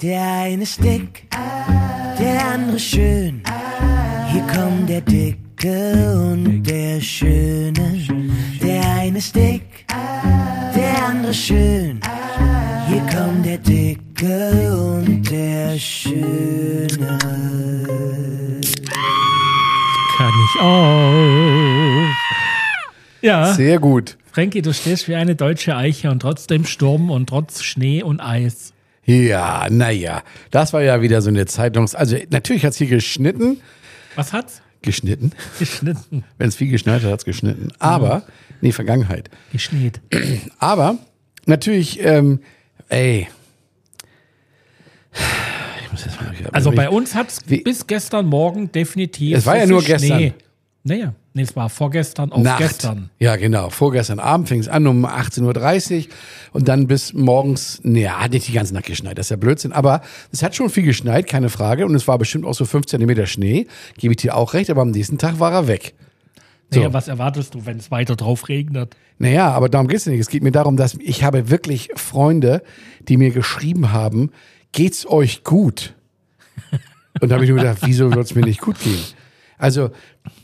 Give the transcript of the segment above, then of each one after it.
Der eine ist dick, der andere schön. Hier kommt der Dicke und der Schöne. Der eine ist dick, der andere schön. Hier kommt der Dicke und der Schöne. Kann ich auch. Ja, Sehr gut. Frankie, du stehst wie eine deutsche Eiche und trotzdem Sturm und trotz Schnee und Eis. Ja, naja. Das war ja wieder so eine Zeitungs... Also natürlich hat's hier geschnitten. Was hat's? Geschnitten? Geschnitten. Wenn es viel geschneit hat, hat's geschnitten. Aber, nee, Vergangenheit. Geschneit. Aber natürlich, ähm, ey. Ich muss jetzt mal Also bei uns hat's Wie- bis gestern Morgen definitiv. Es war ja nur gestern. Schnee. Naja, nee, es war vorgestern auf Nacht. gestern. Ja, genau. Vorgestern Abend fing es an um 18.30 Uhr und dann bis morgens, naja, hat nicht die ganze Nacht geschneit, das ist ja Blödsinn. Aber es hat schon viel geschneit, keine Frage. Und es war bestimmt auch so 5 Zentimeter Schnee, gebe ich dir auch recht, aber am nächsten Tag war er weg. So. Naja, was erwartest du, wenn es weiter drauf regnet? Naja, aber darum geht's nicht. Es geht mir darum, dass ich habe wirklich Freunde, die mir geschrieben haben, geht's euch gut? Und da habe ich nur gedacht, wieso soll's mir nicht gut gehen? Also,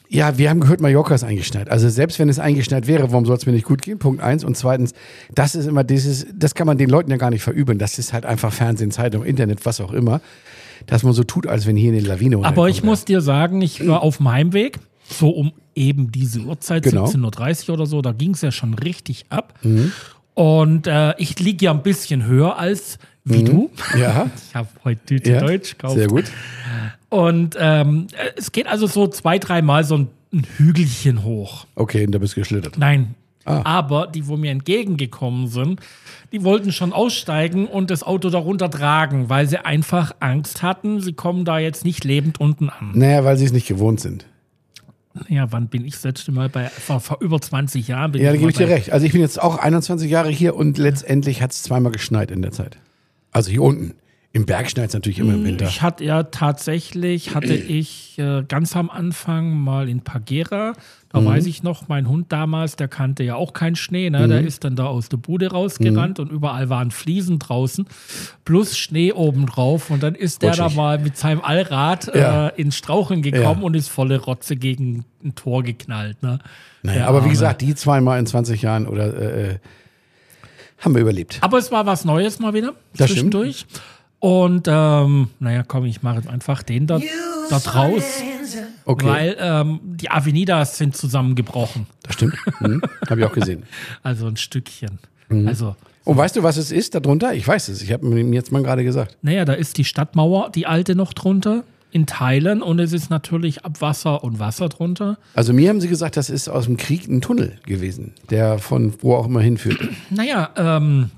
ja, wir haben gehört, Mallorca ist eingeschneit. Also selbst wenn es eingeschneit wäre, warum soll es mir nicht gut gehen? Punkt eins. Und zweitens, das ist immer dieses, das kann man den Leuten ja gar nicht verübeln. Das ist halt einfach Fernsehen, Zeitung, Internet, was auch immer. Dass man so tut, als wenn hier eine Lawine Aber ich muss dir sagen, ich war auf dem Heimweg, so um eben diese Uhrzeit, Genau. 17.30 Uhr oder so, da ging es ja schon richtig ab. Und äh, ich liege ja ein bisschen höher als wie du. Ja, Ich habe heute Tüte ja. Deutsch gekauft. Sehr gut. Und ähm, äh, es geht also so zwei, dreimal so ein, ein Hügelchen hoch. Okay, und da bist du geschlittert. Nein. Ah. Aber die, wo mir entgegengekommen sind, die wollten schon aussteigen und das Auto darunter tragen, weil sie einfach Angst hatten, sie kommen da jetzt nicht lebend unten an. Naja, weil sie es nicht gewohnt sind. Ja, wann bin ich das letzte Mal bei, vor, vor über 20 Jahren bin Ja, da gebe ich dir recht. Also ich bin jetzt auch 21 Jahre hier und letztendlich hat es zweimal geschneit in der Zeit. Also hier unten. Im Berg schneit es natürlich immer im Winter. Ich hatte ja tatsächlich, hatte ich äh, ganz am Anfang mal in Pagera, da Mhm. weiß ich noch, mein Hund damals, der kannte ja auch keinen Schnee, ne? Mhm. der ist dann da aus der Bude rausgerannt und überall waren Fliesen draußen, plus Schnee obendrauf und dann ist der da Rutschig. mal mit seinem Allrad Ja. äh, ins Straucheln gekommen Ja. und ist volle Rotze gegen ein Tor geknallt. Ne? Naja, aber wie gesagt, die zweimal in 20 Jahren oder äh, äh, haben wir überlebt. Aber es war was Neues mal wieder Das zwischendurch. Und ähm, naja, komm, ich mache jetzt einfach den da, da draus. Okay, Weil ähm, die Avenidas sind zusammengebrochen. das stimmt. Mhm. Habe ich auch gesehen. Also ein Stückchen. Mhm. Also, Und weißt du, was es ist darunter? Ich weiß es. Ich habe mir jetzt mal gerade gesagt. naja, da ist die Stadtmauer, die alte noch drunter, in Teilen. Und es ist natürlich Abwasser und Wasser drunter. Also mir haben sie gesagt, das ist aus dem Krieg ein Tunnel gewesen, der von wo auch immer hinführt. Naja, ähm,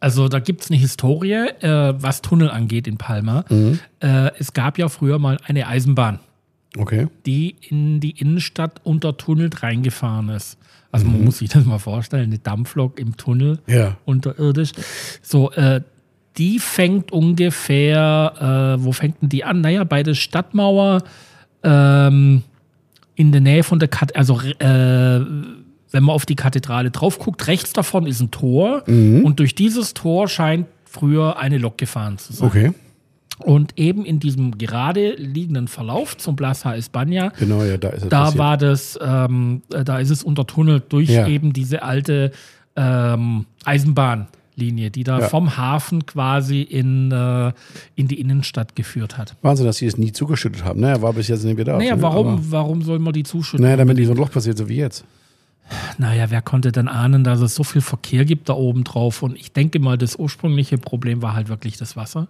also da gibt es eine Historie, äh, was Tunnel angeht in Palma. Mhm. Äh, es gab ja früher mal eine Eisenbahn. Okay. die in die Innenstadt untertunnelt reingefahren ist. Also Mhm. man muss sich das mal vorstellen, eine Dampflok im Tunnel Ja. unterirdisch. So, äh, die fängt ungefähr, äh, wo fängt denn die an? Naja, bei der Stadtmauer ähm, in der Nähe von der Kat also äh, wenn man auf die Kathedrale drauf guckt, rechts davon ist ein Tor Mhm. und durch dieses Tor scheint früher eine Lok gefahren zu sein. Okay. Und eben in diesem gerade liegenden Verlauf zum Plaza España, Genau, ja, da ist es da passiert. war das, ähm, äh, da ist es untertunnelt durch Ja. eben diese alte ähm, Eisenbahnlinie, die da Ja. vom Hafen quasi in, äh, in die Innenstadt geführt hat. Wahnsinn, dass sie es nie zugeschüttet haben. Naja, war bis jetzt nicht wieder. Naja, ne? warum, warum soll man die zuschütten? naja, damit nicht so ein Loch passiert, so wie jetzt. Naja, wer konnte denn ahnen, dass es so viel Verkehr gibt da oben drauf? Und ich denke mal, das ursprüngliche Problem war halt wirklich das Wasser.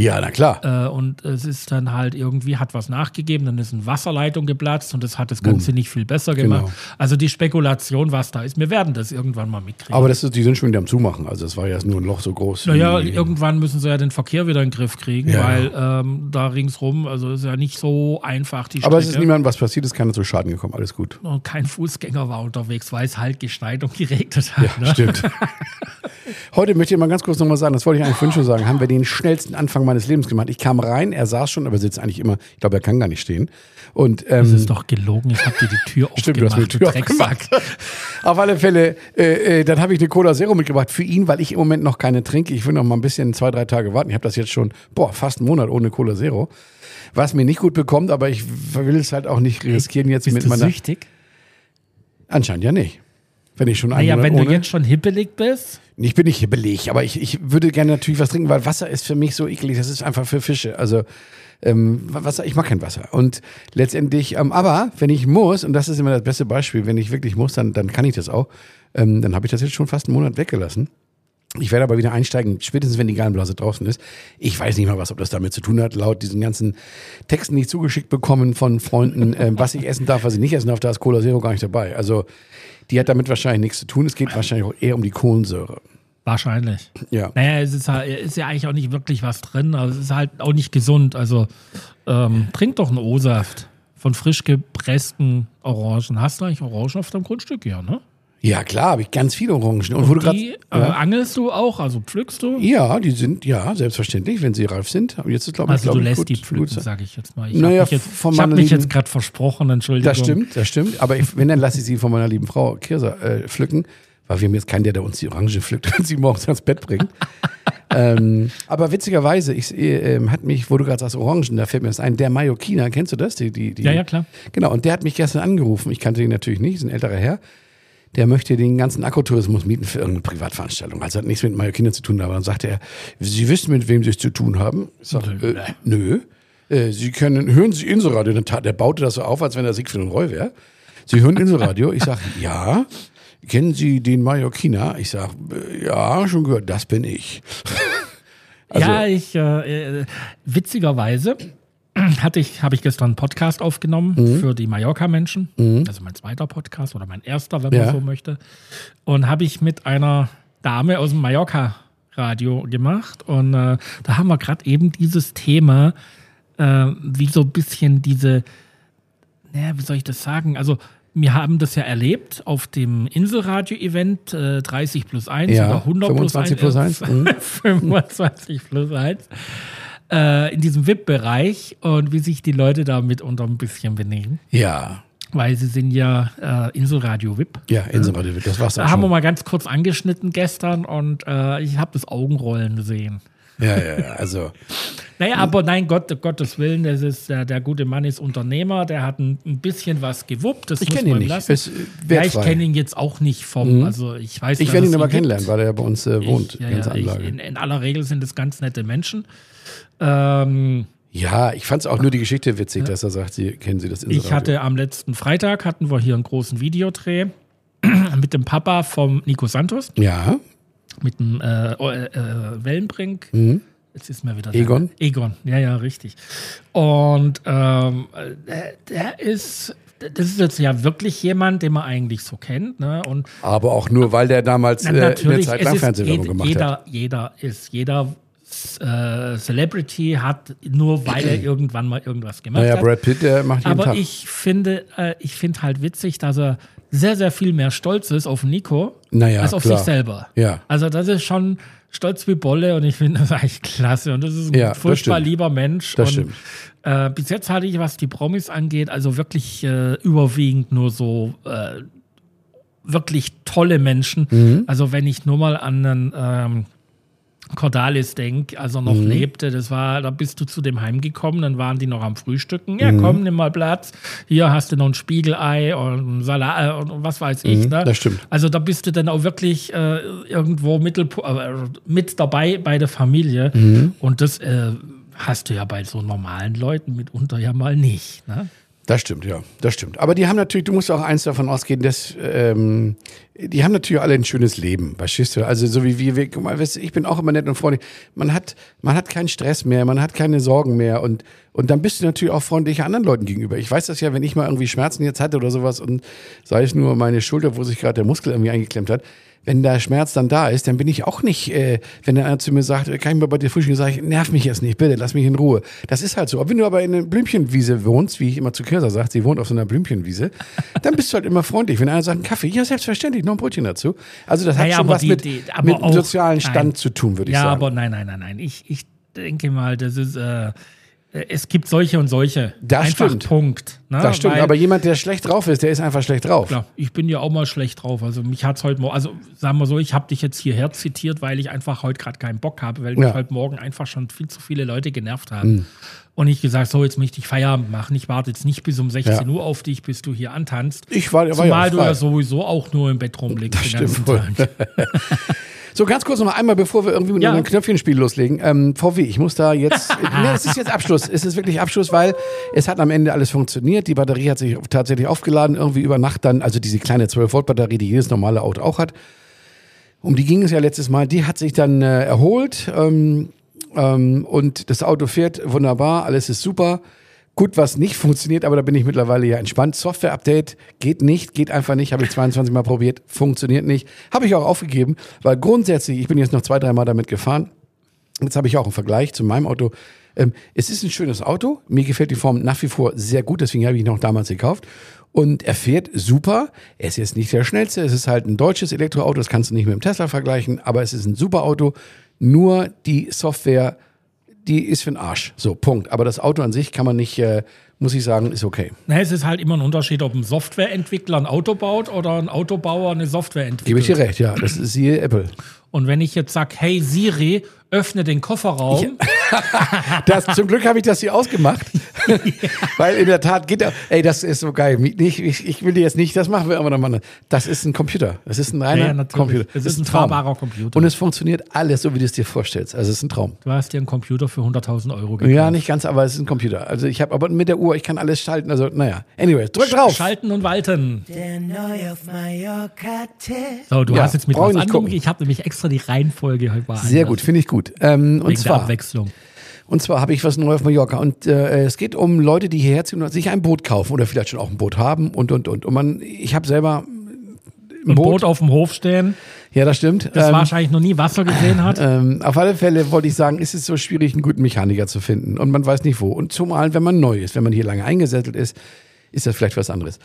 Ja, na klar. Äh, und es ist dann halt irgendwie, hat was nachgegeben, dann ist eine Wasserleitung geplatzt und das hat das Ganze nicht viel besser gemacht. Genau. Also die Spekulation, was da ist, wir werden das irgendwann mal mitkriegen. Aber das ist, die sind schon wieder am Zumachen. Also es war ja nur ein Loch so groß. naja, irgendwann müssen sie ja den Verkehr wieder in den Griff kriegen, Ja. weil ähm, da ringsrum, also ist ja nicht so einfach die Aber es ist niemandem was passiert, ist keiner zu Schaden gekommen. Alles gut. und kein Fußgänger war unterwegs, weil es halt geschneit und geregnet hat. ne? Stimmt. Heute möchte ich mal ganz kurz nochmal sagen, das wollte ich eigentlich vorhin schon sagen, haben wir den schnellsten Anfang meines Lebens gemacht. Ich kam rein, er saß schon, aber sitzt eigentlich immer, ich glaube, er kann gar nicht stehen. Und, ähm, Das ist doch gelogen. Ich habe dir die Tür Stimmt, du hast mir aufgemacht, die Tür Drecksack. Auf alle Fälle, äh, äh, dann habe ich eine Cola Zero mitgebracht für ihn, weil ich im Moment noch keine trinke. Ich will noch mal ein bisschen zwei, drei Tage warten. Ich habe das jetzt schon, boah, fast einen Monat ohne Cola Zero. Was mir nicht gut bekommt, aber ich will es halt auch nicht riskieren jetzt Bist mit meiner. süchtig? Anscheinend ja nicht. Wenn ich schon einen Naja, wenn du ohne. jetzt schon hippelig bist. Ich bin nicht hibbelig, aber ich, ich würde gerne natürlich was trinken, weil Wasser ist für mich so eklig. Das ist einfach für Fische. Also ähm, Wasser, ich mag kein Wasser. Und letztendlich, ähm, aber wenn ich muss, und das ist immer das beste Beispiel, wenn ich wirklich muss, dann, dann kann ich das auch. Ähm, dann habe ich das jetzt schon fast einen Monat weggelassen. Ich werde aber wieder einsteigen, spätestens wenn die Gallenblase draußen ist. Ich weiß nicht mal was, ob das damit zu tun hat, laut diesen ganzen Texten, die ich zugeschickt bekommen von Freunden, ähm, was ich essen darf, was ich nicht essen darf, da ist Cola Zero gar nicht dabei. Also die hat damit wahrscheinlich nichts zu tun. Es geht wahrscheinlich auch eher um die Kohlensäure. Wahrscheinlich. Ja. Naja, es ist, halt, ist ja eigentlich auch nicht wirklich was drin, aber es ist halt auch nicht gesund. Also ähm, trink doch einen O-Saft von frisch gepressten Orangen. Hast du eigentlich Orangen auf deinem Grundstück? Ja, ne? Ja, klar, habe ich ganz viele Orangen. Und, wo du grad, Die äh, ja. angelst du auch, also pflückst du? ja, die sind, ja, selbstverständlich, wenn sie reif sind. Aber jetzt ist, glaube ich, Also glaub du ich, lässt gut, die pflücken, sage ich jetzt mal. Ich Naja, habe mich jetzt, ich hab jetzt gerade versprochen, Entschuldigung. Das stimmt, das stimmt. Aber ich, wenn, dann lasse ich sie von meiner lieben Frau Kirsa äh, pflücken, weil wir haben jetzt keinen, der, der uns die Orange pflückt und sie morgens ans Bett bringt. ähm, aber witzigerweise, ich, äh, hat mich, wo du gerade sagst Orangen, da fällt mir das ein, der Mallorquiner, kennst du das? Die, die, die, Ja, ja, klar. Genau, und der hat mich gestern angerufen. Ich kannte ihn natürlich nicht, ist ein älterer Herr. Der möchte den ganzen Akkutourismus mieten für irgendeine Privatveranstaltung. Also hat nichts mit Mallorquiner zu tun, aber dann sagte er, Sie wissen, mit wem Sie es zu tun haben? Ich sag, äh, nö. Äh, Sie können, hören Sie Inselradio. Der, baute das so auf, als wenn er Siegfried und Roy wäre. Sie hören Inselradio? Ich sag, ja. Kennen Sie den Mallorquiner? Ich sag, äh, ja, schon gehört, das bin ich. Also- ja, ich äh, äh, witzigerweise hatte ich, habe ich gestern einen Podcast aufgenommen Mhm. für die Mallorca-Menschen. Also mein zweiter Podcast oder mein erster, wenn Ja. man so möchte. Und habe ich mit einer Dame aus dem Mallorca-Radio gemacht. Und äh, da haben wir gerade eben dieses Thema, äh, wie so ein bisschen diese, naja, wie soll ich das sagen? Also, wir haben das ja erlebt auf dem Inselradio-Event äh, 30 plus 1 Ja, oder 100 25 plus plus 1, 1. mhm. 25 plus 1. Äh, in diesem VIP-Bereich und wie sich die Leute da mitunter ein bisschen benehmen. Ja. Weil sie sind ja äh, Inselradio-VIP. Ja, Inselradio, das war's auch Da haben wir mal ganz kurz angeschnitten gestern und äh, ich habe das Augenrollen gesehen. Ja, ja, ja, also. Naja, aber nein, Gott, Gottes Willen, das ist, der, der gute Mann ist Unternehmer, der hat ein, ein bisschen was gewuppt. Das Ich kenne ihn nicht. lassen. Ist, ja, ich kenne ihn jetzt auch nicht vom, also ich weiß, Ich werde ihn aber kennenlernen, weil er ja bei uns äh, wohnt, Ich, ja, ganz ja, ich, Anlage. in, in aller Regel sind es ganz nette Menschen. Ähm, ja, ich fand es auch nur die Geschichte witzig, dass er sagt, Sie kennen Sie das Inselradio. ich hatte am letzten Freitag hatten wir hier einen großen Videodreh mit dem Papa vom Nico Santos, Ja, mit dem äh, äh, äh, Wellenbrink. Jetzt ist mir wieder Mhm. Egon? Der, Egon, ja, ja, richtig. Und ähm, der, der ist, das ist jetzt ja wirklich jemand, den man eigentlich so kennt. Ne? Und aber auch nur, weil der damals äh, na, eine natürlich, Zeit lang Fernsehwerbung gemacht jeder, hat. jeder ist, jeder äh, Celebrity hat, nur weil er irgendwann mal irgendwas gemacht Naja, hat. Brad Pitt, der macht jeden Aber Tag. ich finde, äh, ich finde halt witzig, dass er sehr, sehr viel mehr stolz ist auf Nico Naja, als auf klar. sich selber. Ja. Also das ist schon stolz wie Bolle und ich finde das eigentlich klasse. Und das ist ein Ja, furchtbar lieber Mensch. Das und, stimmt. Äh, bis jetzt hatte ich, was die Promis angeht, also wirklich äh, überwiegend nur so äh, wirklich tolle Menschen. Mhm. Also wenn ich nur mal an einen ähm, Cordalis denke, als er noch Mhm. lebte, das war, da bist du zu dem heimgekommen, dann waren die noch am Frühstücken. Ja, Mhm. komm, nimm mal Platz. Hier hast du noch ein Spiegelei und Salat äh, und was weiß ich. ne? Mhm, das stimmt. Also da bist du dann auch wirklich äh, irgendwo Mittelpu äh, mit dabei bei der Familie. Mhm. Und das äh, hast du ja bei so normalen Leuten mitunter ja mal nicht. Ne? Das stimmt, ja, das stimmt. Aber die haben natürlich, du musst auch eins davon ausgehen, dass ähm, die haben natürlich alle ein schönes Leben, verstehst du? Also so wie wir, wir ich bin auch immer nett und freundlich. Man hat, man hat keinen Stress mehr, man hat keine Sorgen mehr und und dann bist du natürlich auch freundlicher anderen Leuten gegenüber. Ich weiß das ja, wenn ich mal irgendwie Schmerzen jetzt hatte oder sowas und sei es nur meine Schulter, wo sich gerade der Muskel irgendwie eingeklemmt hat, wenn der Schmerz dann da ist, dann bin ich auch nicht, äh, wenn der einer zu mir sagt, kann ich mal bei dir frühstücken, sage ich, nerv mich jetzt nicht, bitte, lass mich in Ruhe. Das ist halt so. Aber wenn du aber in einer Blümchenwiese wohnst, wie ich immer zu Kirsa sagt, sie wohnt auf so einer Blümchenwiese, dann bist du halt immer freundlich. Wenn einer sagt, einen Kaffee, ja, selbstverständlich, noch ein Brötchen dazu. Also das hat Naja, schon was die- mit, die- mit auch- sozialen nein. Stand zu tun, würde ich Ja, sagen. aber nein, nein, nein, nein. Ich, ich denke mal, das ist, äh, es gibt solche und solche. Das Einfach stimmt. Punkt. Ne? Das stimmt, Weil- aber jemand, der schlecht drauf ist, der ist einfach schlecht drauf. Klar, ich bin ja auch mal schlecht drauf. Also mich hat's heute Morgen, also sagen wir so, ich habe dich jetzt hierher zitiert, weil ich einfach heute gerade keinen Bock habe, weil Ja. mich heute Morgen einfach schon viel zu viele Leute genervt haben. Und ich gesagt, so jetzt möchte ich Feierabend machen. Ich warte jetzt nicht bis um 16 Ja. Uhr auf dich, bis du hier antanzt. Ich war, war Zumal ja du ja sowieso auch nur im Bett rumliegst ganzen stimmt wohl. So, ganz kurz noch mal einmal, bevor wir irgendwie mit Ja. einem Knöpfchenspiel loslegen. Ähm, VW, ich muss da jetzt. ne, es ist jetzt Abschluss. Es ist wirklich Abschluss, weil es hat am Ende alles funktioniert. Die Batterie hat sich tatsächlich aufgeladen, irgendwie über Nacht dann. Also diese kleine 12-Volt-Batterie, die jedes normale Auto auch hat. Um die ging es ja letztes Mal. Die hat sich dann äh, erholt. Ähm, ähm, und das Auto fährt wunderbar. Alles ist super. Gut, was nicht funktioniert, aber da bin ich mittlerweile ja entspannt. Software-Update geht nicht, geht einfach nicht. Habe ich 22 Mal probiert, funktioniert nicht. Habe ich auch aufgegeben, weil grundsätzlich, ich bin jetzt noch zwei, drei Mal damit gefahren. Jetzt habe ich auch einen Vergleich zu meinem Auto. Ähm, es ist ein schönes Auto. Mir gefällt die Form nach wie vor sehr gut, deswegen habe ich ihn noch damals gekauft. Und er fährt super. Er ist jetzt nicht der schnellste. Es ist halt ein deutsches Elektroauto. Das kannst du nicht mit dem Tesla vergleichen, aber es ist ein super Auto. Nur die Software, die ist für den Arsch. So, Punkt. Aber das Auto an sich kann man nicht, äh, muss ich sagen, ist okay. Na, es ist halt immer ein Unterschied, ob ein Softwareentwickler ein Auto baut oder ein Autobauer eine Software entwickelt. Gebe ich dir recht, ja. Das ist siehe Apple. Und wenn ich jetzt sage, hey Siri, öffne den Kofferraum, Das, zum Glück habe ich das hier ausgemacht. Weil in der Tat geht er. Ey, das ist so geil. Ich, ich, ich will dir jetzt nicht, das machen wir aber nochmal. Das ist ein Computer. Das ist ein reiner Ja. Computer. Es Das ist ein fahrbarer Computer. Und es funktioniert alles, so wie du es dir vorstellst. Also es ist ein Traum. du hast dir einen Computer für 100.000 Euro gekauft. Ja, nicht ganz, aber es ist ein Computer. Also ich habe aber mit der Uhr, ich kann alles schalten. Also, naja. Anyways, drück drauf. Schalten und walten. Der neu auf Mallorca-Test. So, du Ja, hast jetzt mit was ich. Ich habe nämlich extra die Reihenfolge heute mal Sehr gut, finde ich gut. Ähm, und zwar, Abwechslung. Und zwar habe ich was Neues auf Mallorca. Und äh, es geht um Leute, die hierher ziehen und sich ein Boot kaufen oder vielleicht schon auch ein Boot haben und und und. Und man, ich habe selber ein Ein Boot. Boot auf dem Hof stehen, Ja, das stimmt. das Ähm, wahrscheinlich noch nie Wasser gesehen hat. ähm, auf alle Fälle wollte ich sagen, ist es so schwierig, einen guten Mechaniker zu finden. Und man weiß nicht wo. Und zumal, wenn man neu ist, wenn man hier lange eingesettelt ist, ist das vielleicht was anderes.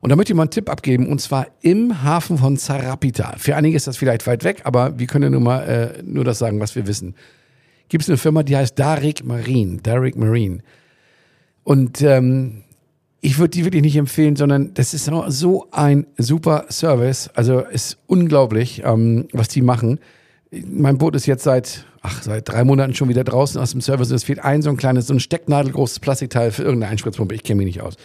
Und da möchte ich mal einen Tipp abgeben, und zwar im Hafen von Zarapita. Für einige ist das vielleicht weit weg, aber wir können ja nur mal äh, nur das sagen, was wir wissen. Gibt es eine Firma, die heißt Darik Marine. Darik Marine. Und ähm, ich würde die wirklich nicht empfehlen, sondern das ist so- so ein super Service. Also ist unglaublich, ähm, was die machen. Mein Boot ist jetzt seit, ach, seit drei Monaten schon wieder draußen aus dem Service und es fehlt ein so ein kleines, so ein stecknadelgroßes Plastikteil für irgendeine Einspritzpumpe. Ich kenne mich nicht aus.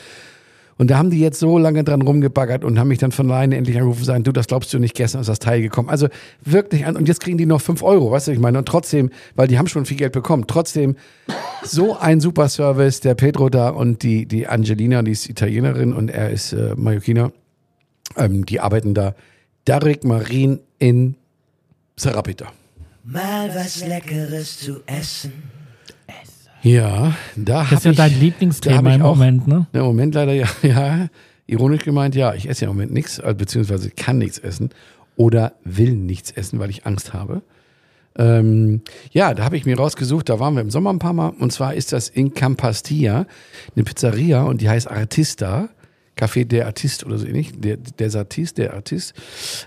Und da haben die jetzt so lange dran rumgebaggert und haben mich dann von alleine endlich angerufen und sagen, du, das glaubst du nicht, gestern ist das Teil gekommen. Also wirklich und jetzt kriegen die noch fünf Euro, weißt du, was ich meine? Und trotzdem, weil die haben schon viel Geld bekommen, trotzdem so ein super Service, der Pedro da und die, die Angelina, die ist Italienerin und er ist äh, Mallorquiner, ähm, die arbeiten da. Darik Marin in Sarapita. Mal was Leckeres zu essen. Ja, da Das ist ja ich, dein Lieblingsthema im auch- Moment, ne? Im Moment leider ja, ja. Ironisch gemeint, ja, ich esse ja im Moment nichts, äh, beziehungsweise kann nichts essen oder will nichts essen, weil ich Angst habe. Ähm, ja, da habe ich mir rausgesucht, da waren wir im Sommer ein paar Mal, und zwar ist das in Campastia, eine Pizzeria und die heißt Artista, Café der Artist oder so ähnlich, der, der Artist, der Artist,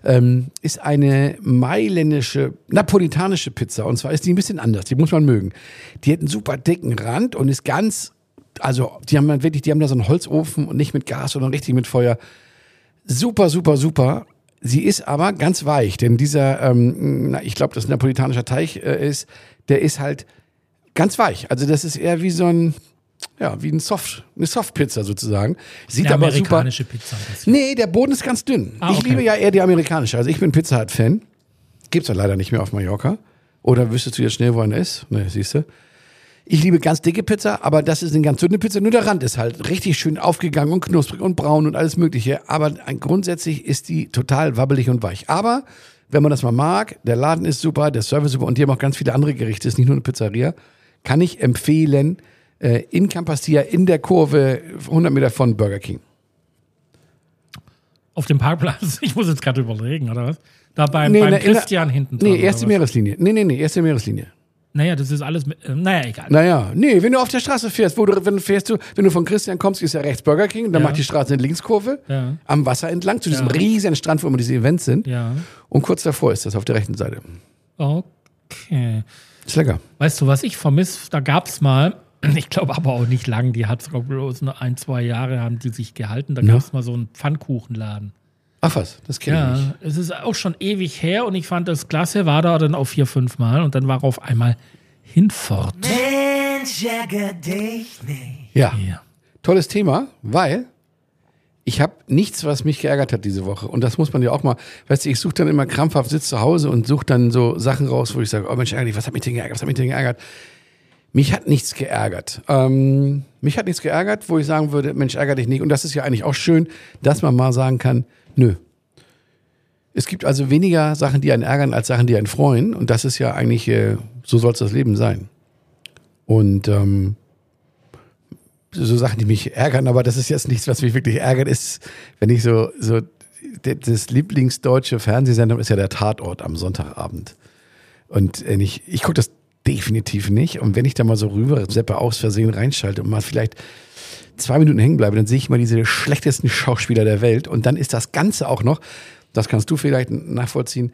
ähm, ist eine mailändische, napolitanische Pizza und zwar ist die ein bisschen anders, die muss man mögen. Die hat einen super dicken Rand und ist ganz also die haben wirklich, die haben da so einen Holzofen und nicht mit Gas, sondern richtig mit Feuer. Super, super, super. Sie ist aber ganz weich, denn dieser, ähm, na, ich glaube, das napolitanischer Teig äh, ist, der ist halt ganz weich. Also das ist eher wie so ein, ja, wie ein Soft, eine Softpizza sozusagen. Sieht Eine aber super. amerikanische Pizza. ein bisschen. Nee, der Boden ist ganz dünn. Ah, Ich okay. liebe ja eher die amerikanische. Also ich bin Pizza Hut Fan. Gibt's ja leider nicht mehr auf Mallorca. Oder wüsstest du jetzt schnell, wo einer ist? Ne, siehst du. Ich liebe ganz dicke Pizza, aber das ist eine ganz dünne Pizza. Nur der Rand ist halt richtig schön aufgegangen und knusprig und braun und alles Mögliche. Aber grundsätzlich ist die total wabbelig und weich. Aber wenn man das mal mag, der Laden ist super, der Service super und die haben auch ganz viele andere Gerichte. Ist nicht nur eine Pizzeria. Kann ich empfehlen. Äh, in Campastia, in der Kurve, 100 Meter von Burger King. Auf dem Parkplatz. Ich muss jetzt gerade überlegen, oder was? Da beim, Nee, beim na, Christian hinten dran. Nee, erste? Meereslinie. Nee, nee, nee, erste Meereslinie. Naja, das ist alles. Mit, äh, naja, egal. Naja, nee, wenn du auf der Straße fährst, wo du, wenn du fährst du, wenn du von Christian kommst, ist ja rechts Burger King, dann Ja. macht die Straße eine Linkskurve Ja. am Wasser entlang zu diesem Ja. riesigen Strand, wo immer diese Events sind. Ja. Und kurz davor ist das auf der rechten Seite. Okay. Ist lecker. Weißt du, was ich vermisse? Da gab es mal, ich glaube aber auch nicht lang, die hat sogar bloß nur ein, zwei Jahre haben die sich gehalten. Da Ja. gab es mal so einen Pfannkuchenladen. Ach was, das kenne ich nicht. Ja, es ist auch schon ewig her und ich fand das klasse, war da dann auch vier, fünf Mal und dann war auf einmal hinfort. Mensch, ärger dich nicht. Ja, Ja. tolles Thema, weil ich habe nichts, was mich geärgert hat diese Woche. Und das muss man ja auch mal, weißt du, ich suche dann immer krampfhaft, sitze zu Hause und suche dann so Sachen raus, wo ich sage, oh Mensch, ärgerlich, was hat mich denn geärgert, was hat mich denn geärgert? Mich hat nichts geärgert. Ähm, mich hat nichts geärgert, wo ich sagen würde, Mensch, ärger dich nicht. Und das ist ja eigentlich auch schön, dass man mal sagen kann, nö. Es gibt also weniger Sachen, die einen ärgern, als Sachen, die einen freuen. Und das ist ja eigentlich, äh, so soll es das Leben sein. Und ähm, so Sachen, die mich ärgern, aber das ist jetzt nichts, was mich wirklich ärgert, ist, wenn ich so, so das Lieblingsdeutsche Fernsehsender ist ja der Tatort am Sonntagabend. Und äh, ich, ich gucke das definitiv nicht. Und wenn ich da mal so rüber Seppe aus Versehen reinschalte und mal vielleicht zwei Minuten hängen bleibe, dann sehe ich mal diese schlechtesten Schauspieler der Welt. Und dann ist das Ganze auch noch, das kannst du vielleicht nachvollziehen,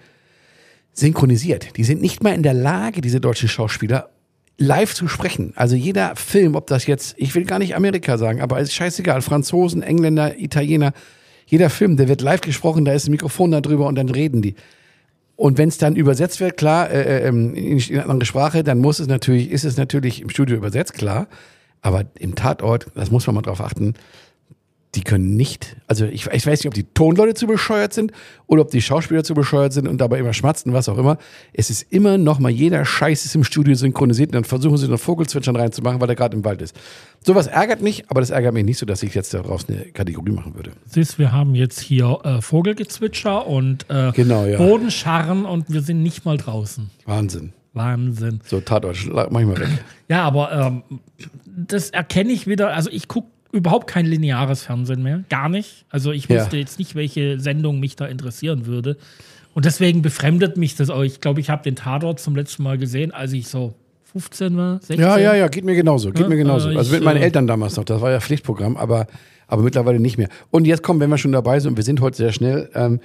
synchronisiert. Die sind nicht mal in der Lage, diese deutschen Schauspieler, live zu sprechen. Also jeder Film, ob das jetzt, ich will gar nicht Amerika sagen, aber es ist scheißegal, Franzosen, Engländer, Italiener, jeder Film, der wird live gesprochen, da ist ein Mikrofon da drüber und dann reden die. Und wenn es dann übersetzt wird, klar, äh, ähm, in, in eine andere Sprache, dann muss es natürlich, ist es natürlich im Studio übersetzt, klar. Aber im Tatort, das muss man mal drauf achten, die können nicht, also ich, ich weiß nicht, ob die Tonleute zu bescheuert sind oder ob die Schauspieler zu bescheuert sind und dabei immer schmatzen, was auch immer. Es ist immer noch mal jeder Scheiß ist im Studio synchronisiert und dann versuchen sie noch Vogelzwitschern reinzumachen, weil er gerade im Wald ist. Sowas ärgert mich, aber das ärgert mich nicht so, dass ich jetzt daraus eine Kategorie machen würde. Siehst, wir haben jetzt hier äh, Vogelgezwitscher und äh, Genau, ja. Bodenscharren und wir sind nicht mal draußen. Wahnsinn. Wahnsinn. So, Tatort, mach ich mal weg. Ja, aber ähm, das erkenne ich wieder. Also ich gucke überhaupt kein lineares Fernsehen mehr. Gar nicht. Also ich Ja. wüsste jetzt nicht, welche Sendung mich da interessieren würde. Und deswegen befremdet mich das auch. Ich glaube, ich habe den Tatort zum letzten Mal gesehen, als ich so 15 war, 16. Ja, ja, ja, geht mir genauso, geht Ja, mir genauso. äh, Also mit ich, meinen äh, Eltern damals noch, das war ja Pflichtprogramm, aber, aber mittlerweile nicht mehr. Und jetzt kommen, wenn wir schon dabei sind, und wir sind heute sehr schnell, ähm,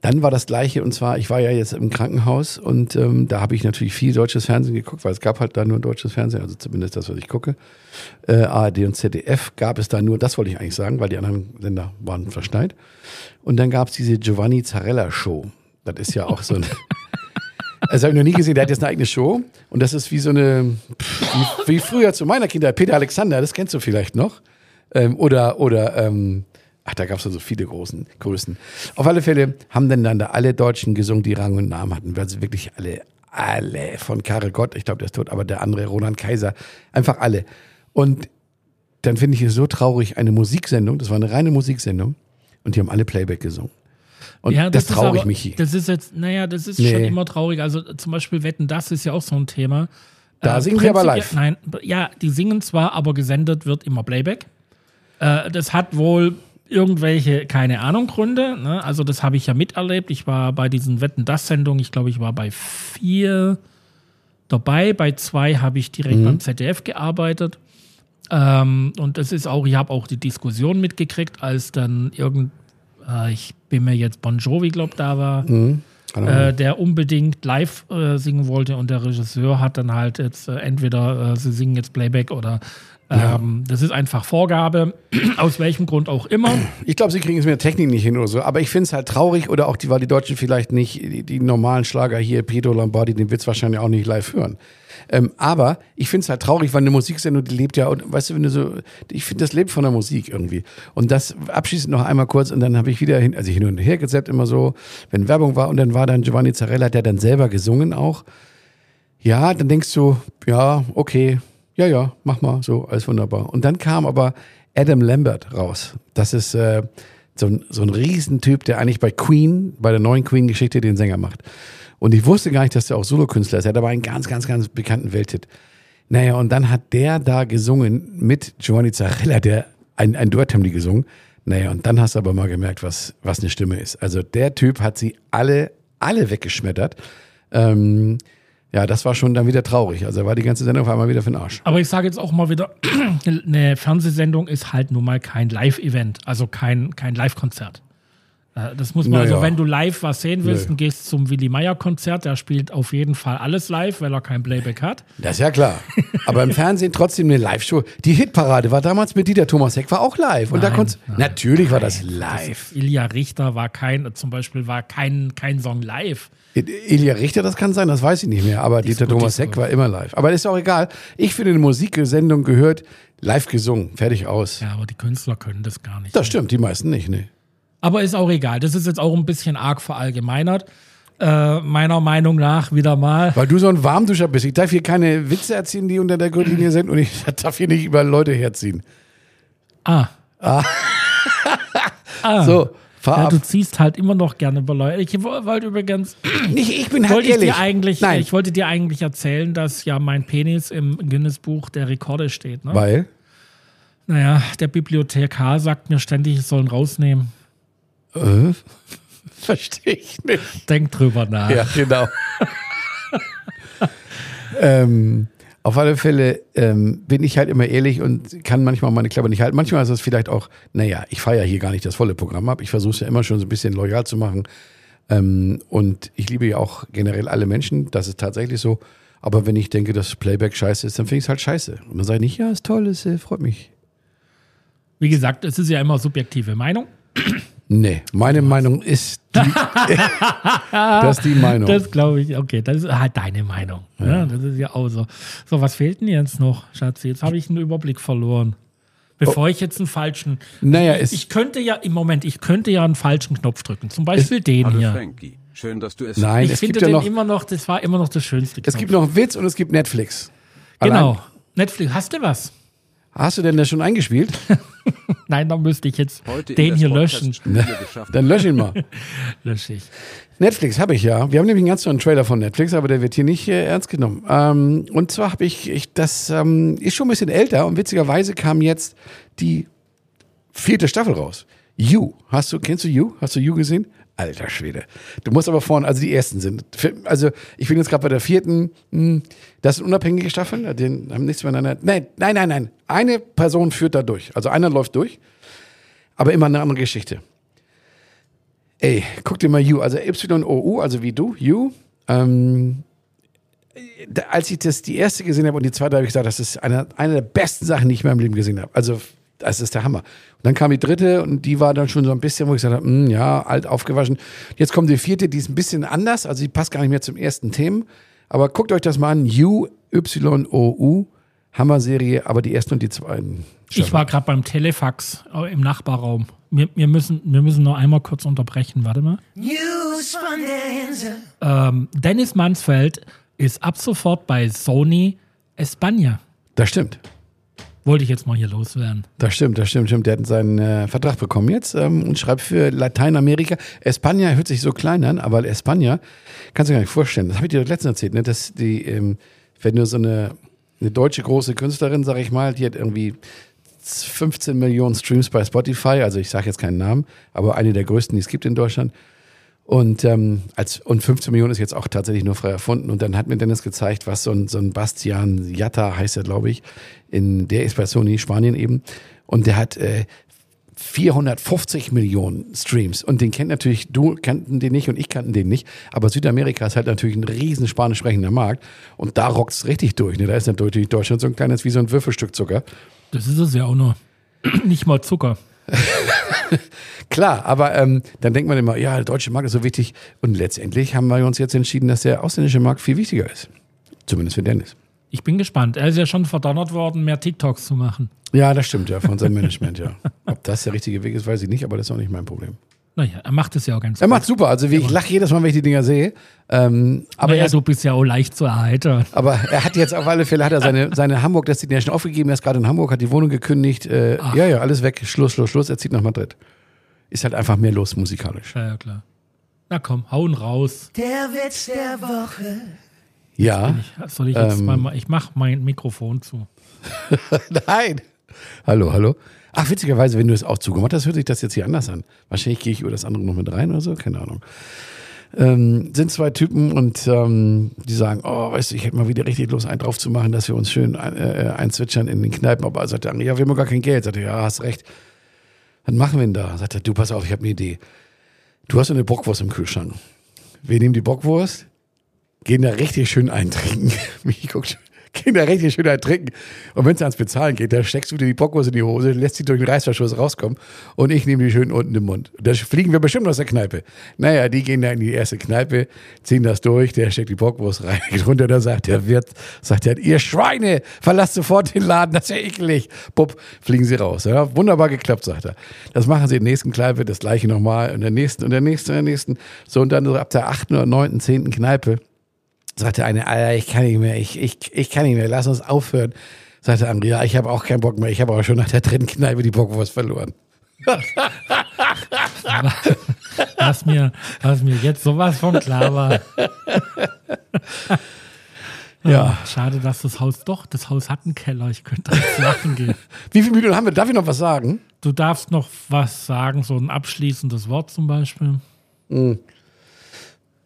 dann war das Gleiche, und zwar, ich war ja jetzt im Krankenhaus und ähm, da habe ich natürlich viel deutsches Fernsehen geguckt, weil es gab halt da nur deutsches Fernsehen, also zumindest das, was ich gucke. Äh, ARD und ZDF gab es da nur, das wollte ich eigentlich sagen, weil die anderen Sender waren verschneit. Und dann gab es diese Giovanni Zarella Show. Das ist ja auch so ein... Das habe ich noch nie gesehen. Der hat jetzt eine eigene Show. Und das ist wie so eine, wie früher zu meiner Kindheit. Peter Alexander, das kennst du vielleicht noch. Ähm, oder, oder, ähm, ach, da gab es so viele großen Größen. Auf alle Fälle haben dann dann da alle Deutschen gesungen, die Rang und Namen hatten. Also wirklich alle, alle. Von Karel Gott, ich glaube, der ist tot, aber der andere, Roland Kaiser. Einfach alle. Und dann finde ich es so traurig, eine Musiksendung, das war eine reine Musiksendung. Und die haben alle Playback gesungen. Und das, ist traurig aber- mich. Das ist jetzt, naja, das ist Nee. schon immer traurig. Also zum Beispiel Wetten, das ist ja auch so ein Thema. Da singen sie aber live. Nein, ja, die singen zwar, aber gesendet wird immer Playback. Äh, das hat wohl irgendwelche, keine Ahnung, Gründe. Ne? Also das habe ich ja miterlebt. Ich war bei diesen Wetten, das Sendungen, ich glaube, ich war bei vier dabei. Bei zwei habe ich direkt Mhm. beim ZDF gearbeitet. Ähm, und das ist auch, ich habe auch die Diskussion mitgekriegt, als dann irgend, äh, ich bin mir jetzt Bon Jovi, glaube da war, Ahnung. äh, der unbedingt live äh, singen wollte und der Regisseur hat dann halt jetzt äh, entweder äh, sie singen jetzt Playback oder ähm, das ist einfach Vorgabe, aus welchem Grund auch immer. Ich glaube, sie kriegen es mit der Technik nicht hin oder so. Aber ich finde es halt traurig oder auch, die, weil die Deutschen vielleicht nicht die, die normalen Schlager hier, Pedro Lombardi, den wird's wahrscheinlich auch nicht live hören. Ähm, aber ich finde es halt traurig, weil eine Musiksendung, die lebt ja, und weißt du, wenn du so, ich finde, das lebt von der Musik irgendwie. Und das abschließend noch einmal kurz und dann habe ich wieder hin, also hin und her gezappt immer so, wenn Werbung war und dann war dann Giovanni Zarella, der dann selber gesungen auch. Ja, dann denkst du, ja, okay, ja, ja, mach mal, so, alles wunderbar. Und dann kam aber Adam Lambert raus. Das ist äh, so, ein, so ein Riesentyp, der eigentlich bei Queen, bei der neuen Queen-Geschichte den Sänger macht. Und ich wusste gar nicht, dass der auch Solokünstler ist. Er hat aber einen ganz, ganz, ganz bekannten Welthit. Naja, und dann hat der da gesungen mit Giovanni Zarella, der ein, ein Duett haben die gesungen. Naja, und dann hast du aber mal gemerkt, was, was eine Stimme ist. Also der Typ hat sie alle, alle weggeschmettert. Ähm, ja, das war schon dann wieder traurig. Also war die ganze Sendung auf einmal wieder für den Arsch. Aber ich sage jetzt auch mal wieder, eine Fernsehsendung ist halt nun mal kein Live-Event, also kein, kein Live-Konzert. Äh, Das muss man, Naja. also wenn du live was sehen willst, Nö. dann gehst zum Willi Meyer Konzert, der spielt auf jeden Fall alles live, weil er kein Playback hat. Das ist ja klar. Aber im Fernsehen trotzdem eine Live-Show. Die Hitparade war damals mit Dieter Thomas Heck, war auch live. Und da Nein, konntest nein, Natürlich war das live. Ilja Richter war kein, zum Beispiel war kein, kein Song live. Ilja Richter, das kann sein, das weiß ich nicht mehr. Aber Dieter gut, Thomas Heck war immer live. Aber ist auch egal. Ich finde, eine Musiksendung gehört live gesungen. Fertig aus. Ja, aber die Künstler können das gar nicht. Das stimmt, die meisten nicht, ne? Aber ist auch egal. Das ist jetzt auch ein bisschen arg verallgemeinert. Äh, meiner Meinung nach wieder mal. Weil du so ein Warmduscher bist. Ich darf hier keine Witze erzählen, die unter der Gürtellinie sind und ich darf hier nicht über Leute herziehen. Ah. Ah. So, fahr Ja, du ziehst halt immer noch gerne über Leute. Ich wo- wollte übrigens, Nicht, ich bin halt wollte ich ehrlich. dir eigentlich, Nein, ich wollte dir eigentlich erzählen, dass ja mein Penis im Guinness-Buch der Rekorde steht. Ne? weil Naja, der Bibliothekar sagt mir ständig, ich soll ihn rausnehmen. äh, verstehe ich nicht. Denk drüber nach. Ja, genau. ähm, auf alle Fälle ähm, bin ich halt immer ehrlich und kann manchmal meine Klappe nicht halten. Manchmal ist es vielleicht auch, naja, ich feiere hier gar nicht das volle Programm ab. Ich versuche es ja immer schon so ein bisschen loyal zu machen. Ähm, und ich liebe ja auch generell alle Menschen. Das ist tatsächlich so. Aber wenn ich denke, dass Playback scheiße ist, dann finde ich es halt scheiße. Und dann sage ich nicht, ja, ist toll, es äh, freut mich. Wie gesagt, es ist ja immer subjektive Meinung. Nee, meine Meinung ist die, das ist die Meinung. Das glaube ich, okay, das ist halt deine Meinung. Ja. das ist ja auch so. So, was fehlt denn jetzt noch, Schatzi? Jetzt habe ich einen Überblick verloren. Bevor ich jetzt einen falschen. naja, es, Ich könnte ja, im Moment, ich könnte ja einen falschen Knopf drücken. Zum Beispiel den Hallo hier. Frankie, schön, dass du es nein, Ich es finde gibt ja den noch, immer noch, das war immer noch das schönste. es gibt noch einen Witz und es gibt Netflix. Genau. Allein- Netflix, hast du was? Hast du denn das schon eingespielt? Nein, dann müsste ich jetzt heute den hier löschen. Geschafft. Dann lösch ihn mal. Lösche ich. Netflix habe ich ja. Wir haben nämlich einen ganz neuen Trailer von Netflix, aber der wird hier nicht äh, ernst genommen. Ähm, und zwar habe ich, ich, das ähm, ist schon ein bisschen älter und witzigerweise kam jetzt die vierte Staffel raus. You, hast du, kennst du You? Hast du You gesehen? Alter Schwede. Du musst aber vorne, also die ersten sind. Also ich bin jetzt gerade bei der vierten. hm, Das sind unabhängige Staffeln, die haben nichts miteinander. Nein, nein, nein, nein. Eine Person führt da durch. Also einer läuft durch, aber immer eine andere Geschichte. Ey, guck dir mal You, also Y-O-U, also wie du, You. Ähm, als ich das die erste gesehen habe und die zweite habe ich gesagt, das ist eine, eine der besten Sachen, die ich in meinem Leben gesehen habe. Also, das ist der Hammer. Und dann kam die dritte und die war dann schon so ein bisschen, wo ich gesagt habe, hm, ja, alt aufgewaschen. Jetzt kommt die vierte, die ist ein bisschen anders, also die passt gar nicht mehr zum ersten Themen. Aber guckt euch das mal an, You, Y-O-U, Hammer-Serie, aber die ersten und die zweiten. Ich war gerade beim Telefax äh, im Nachbarraum. Wir, wir, müssen, wir müssen noch einmal kurz unterbrechen. Warte mal. News von der Insel. Ähm, Dennis Mansfeld ist ab sofort bei Sony Espana. Das stimmt. Wollte ich jetzt mal hier loswerden. Das stimmt, das stimmt, stimmt. Der hat seinen äh, Vertrag bekommen jetzt ähm, und schreibt für Lateinamerika. España hört sich so klein an, aber España kannst du dir gar nicht vorstellen. Das habe ich dir letztens erzählt, ne? dass die, ähm, wenn du so eine, eine deutsche große Künstlerin, sag ich mal, die hat irgendwie 15 Millionen Streams bei Spotify, also ich sage jetzt keinen Namen, aber eine der größten, die es gibt in Deutschland. Und, ähm, als, und 15 Millionen ist jetzt auch tatsächlich nur frei erfunden. Und dann hat mir Dennis gezeigt, was so ein, so ein Bastian Jatta heißt er, glaube ich. In, der ist Sony Spanien eben. Und der hat äh, 450 Millionen Streams. Und den kennt natürlich, du kannten den nicht und ich kannten den nicht. Aber Südamerika ist halt natürlich ein riesen spanisch sprechender Markt. Und da rockt's richtig durch. Ne? Da ist natürlich Deutschland so ein kleines wie so ein Würfelstück Zucker. Das ist es ja auch nur. Nicht mal Zucker. Klar, aber ähm, dann denkt man immer, ja, der deutsche Markt ist so wichtig. Und letztendlich haben wir uns jetzt entschieden, dass der ausländische Markt viel wichtiger ist. Zumindest für Dennis. Ich bin gespannt. Er ist ja schon verdonnert worden, mehr TikToks zu machen. Ja, das stimmt ja, von seinem Management, ja. Ob das der richtige Weg ist, weiß ich nicht, aber das ist auch nicht mein Problem. Naja, er macht es ja auch ganz Er gut. macht super, also wie, ich lache jedes Mal, wenn ich die Dinger sehe. Ähm, aber, Naja, er, du bist ja auch leicht zu erheitern. aber er hat jetzt auf alle Fälle hat er seine, seine Hamburg Destination aufgegeben. Er ist gerade in Hamburg, hat die Wohnung gekündigt. Äh, ja, ja, alles weg. Schluss, Schluss, Schluss. Er zieht nach Madrid. Ist halt einfach mehr los musikalisch. Ja, ja, klar. Na komm, hauen raus. Der Witz der Woche. Ja. Soll ich jetzt Ähm. mal, mal, ich mach mein Mikrofon zu. Nein. Hallo, hallo. Ach, witzigerweise, wenn du es auch zugemacht hast, hört sich das jetzt hier anders an. Wahrscheinlich gehe ich über das andere noch mit rein oder so, keine Ahnung. Ähm, sind zwei Typen und ähm, die sagen, oh, weißt du, ich hätte mal wieder richtig Lust, einen drauf zu machen, dass wir uns schön äh, einzwitschern in den Kneipen. Aber sagt der andere, ja, wir haben gar kein Geld. Sagt er, ja, hast recht. Was machen wir denn da? Sagt er, du, pass auf, ich habe eine Idee. Du hast eine Bockwurst im Kühlschrank. Wir nehmen die Bockwurst, gehen da richtig schön eintrinken. Michi guckt, da richtig schön eintrinken. Und wenn es ans Bezahlen geht, da steckst du dir die Bockwurst in die Hose, lässt sie durch den Reißverschluss rauskommen und ich nehme die schön unten im Mund. Da fliegen wir bestimmt aus der Kneipe. Naja, die gehen da in die erste Kneipe, ziehen das durch, der steckt die Bockwurst rein, geht runter, da sagt der Wirt, sagt er, ihr Schweine, verlasst sofort den Laden, das ist ja eklig. Bupp, fliegen sie raus. Ja, wunderbar geklappt, sagt er. Das machen sie in der nächsten Kneipe, das gleiche nochmal, in der nächsten, und der nächsten, und der nächsten. So, und dann so ab der achten oder neunten, zehnten Kneipe sagte eine, Alter, ich kann nicht mehr, ich, ich, ich kann nicht mehr, lass uns aufhören. Sagte andere, ja, ich habe auch keinen Bock mehr, ich habe aber schon nach der dritten Kneipe die Bockwurst verloren. Was mir, was mir jetzt sowas von klar war. Ja. Schade, dass das Haus doch, das Haus hat einen Keller. Ich könnte jetzt lachen gehen. Wie viele Minuten haben wir? Darf ich noch was sagen? Du darfst noch was sagen, so ein abschließendes Wort zum Beispiel.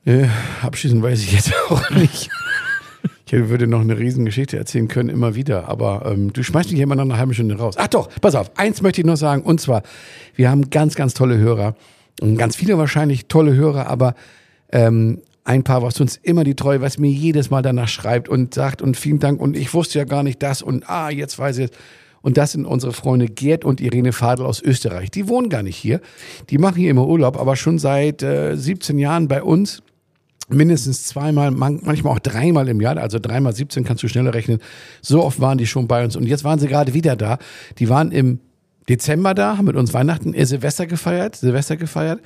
Äh, abschließend weiß ich jetzt auch nicht. Ich würde noch eine riesen Geschichte erzählen können, immer wieder, aber ähm, du schmeißt mich immer nach einer halben Stunde raus. Ach doch, pass auf, eins möchte ich noch sagen, und zwar, wir haben ganz, ganz tolle Hörer und ganz viele wahrscheinlich tolle Hörer, aber ähm, ein paar, was uns immer die Treue, was mir jedes Mal danach schreibt und sagt und vielen Dank und ich wusste ja gar nicht das und ah, jetzt weiß ich es. Und das sind unsere Freunde Gerd und Irene Fadel aus Österreich. Die wohnen gar nicht hier. Die machen hier immer Urlaub, aber schon seit äh, 17 Jahren bei uns mindestens zweimal, man- manchmal auch dreimal im Jahr, also dreimal 17 kannst du schneller rechnen. So oft waren die schon bei uns und jetzt waren sie gerade wieder da. Die waren im Dezember da, haben mit uns Weihnachten, äh, Silvester gefeiert, Silvester gefeiert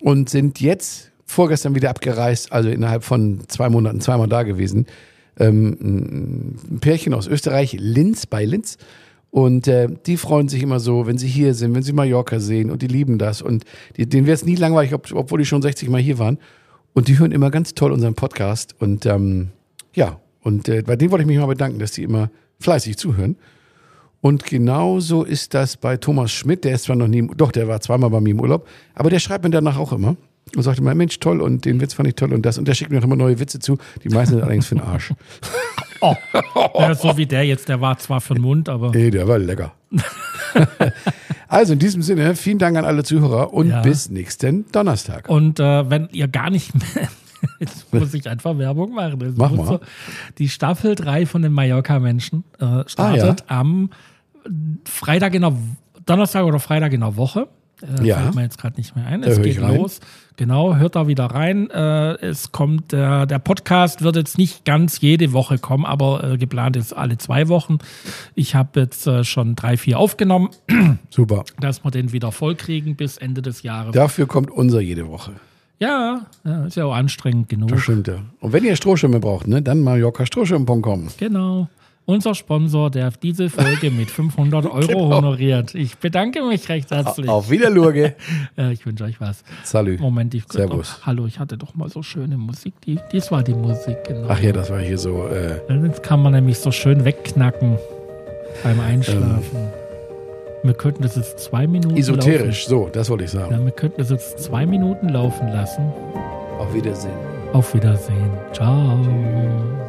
und sind jetzt vorgestern wieder abgereist, also innerhalb von zwei Monaten zweimal da gewesen. Ähm, ein Pärchen aus Österreich, Linz bei Linz. Und äh, die freuen sich immer so, wenn sie hier sind, wenn sie Mallorca sehen und die lieben das. Und die, denen wird es nie langweilig, ob, obwohl die schon 60 Mal hier waren. Und die hören immer ganz toll unseren Podcast. Und ähm, ja, und äh, bei denen wollte ich mich mal bedanken, dass die immer fleißig zuhören. Und genauso ist das bei Thomas Schmidt, der ist zwar noch nie, im- doch, der war zweimal bei mir im Urlaub, aber der schreibt mir danach auch immer und sagt immer, Mensch, toll und den Witz fand ich toll und das. Und der schickt mir auch immer neue Witze zu, die meisten sind allerdings für den Arsch. Oh, ja, so wie der jetzt, der war zwar für den Mund, aber Ey, der war lecker. also in diesem Sinne, vielen Dank an alle Zuhörer und Ja. bis nächsten Donnerstag. Und äh, wenn ihr gar nicht mehr. Jetzt muss ich einfach Werbung machen. Das Mach mal. So. Die Staffel 3 von den Mallorca-Menschen äh, startet am Freitag in der Donnerstag oder Freitag in der Woche. Äh, Ja. Fällt mir jetzt gerade nicht mehr ein. Da Es geht los. Genau, hört da wieder rein. Äh, es kommt, äh, der Podcast wird jetzt nicht ganz jede Woche kommen, aber äh, geplant ist alle zwei Wochen. Ich habe jetzt äh, schon drei, vier aufgenommen, Super. dass wir den wieder voll kriegen bis Ende des Jahres. Dafür kommt unser jede Woche. Ja, ja, ist ja auch anstrengend genug. Das stimmt ja. Und wenn ihr Strohschirme braucht, ne, dann mallorcastrohschirm.com. Genau. Unser Sponsor, der diese Folge mit 500 Euro Genau. honoriert. Ich bedanke mich recht herzlich. Auf Wiederlurge. Äh, ich wünsche euch was. Salü. Moment, ich Servus. Oh, hallo, ich hatte doch mal so schöne Musik. Die, dies war die Musik, genau. Ach ja, das war hier so. Äh, Jetzt kann man nämlich so schön wegknacken beim Einschlafen. wir könnten das jetzt zwei Minuten esoterisch. So, das wollte ich Laufen. sagen. Ja, wir könnten das jetzt zwei Minuten laufen lassen. Auf Wiedersehen. Auf Wiedersehen. Ciao.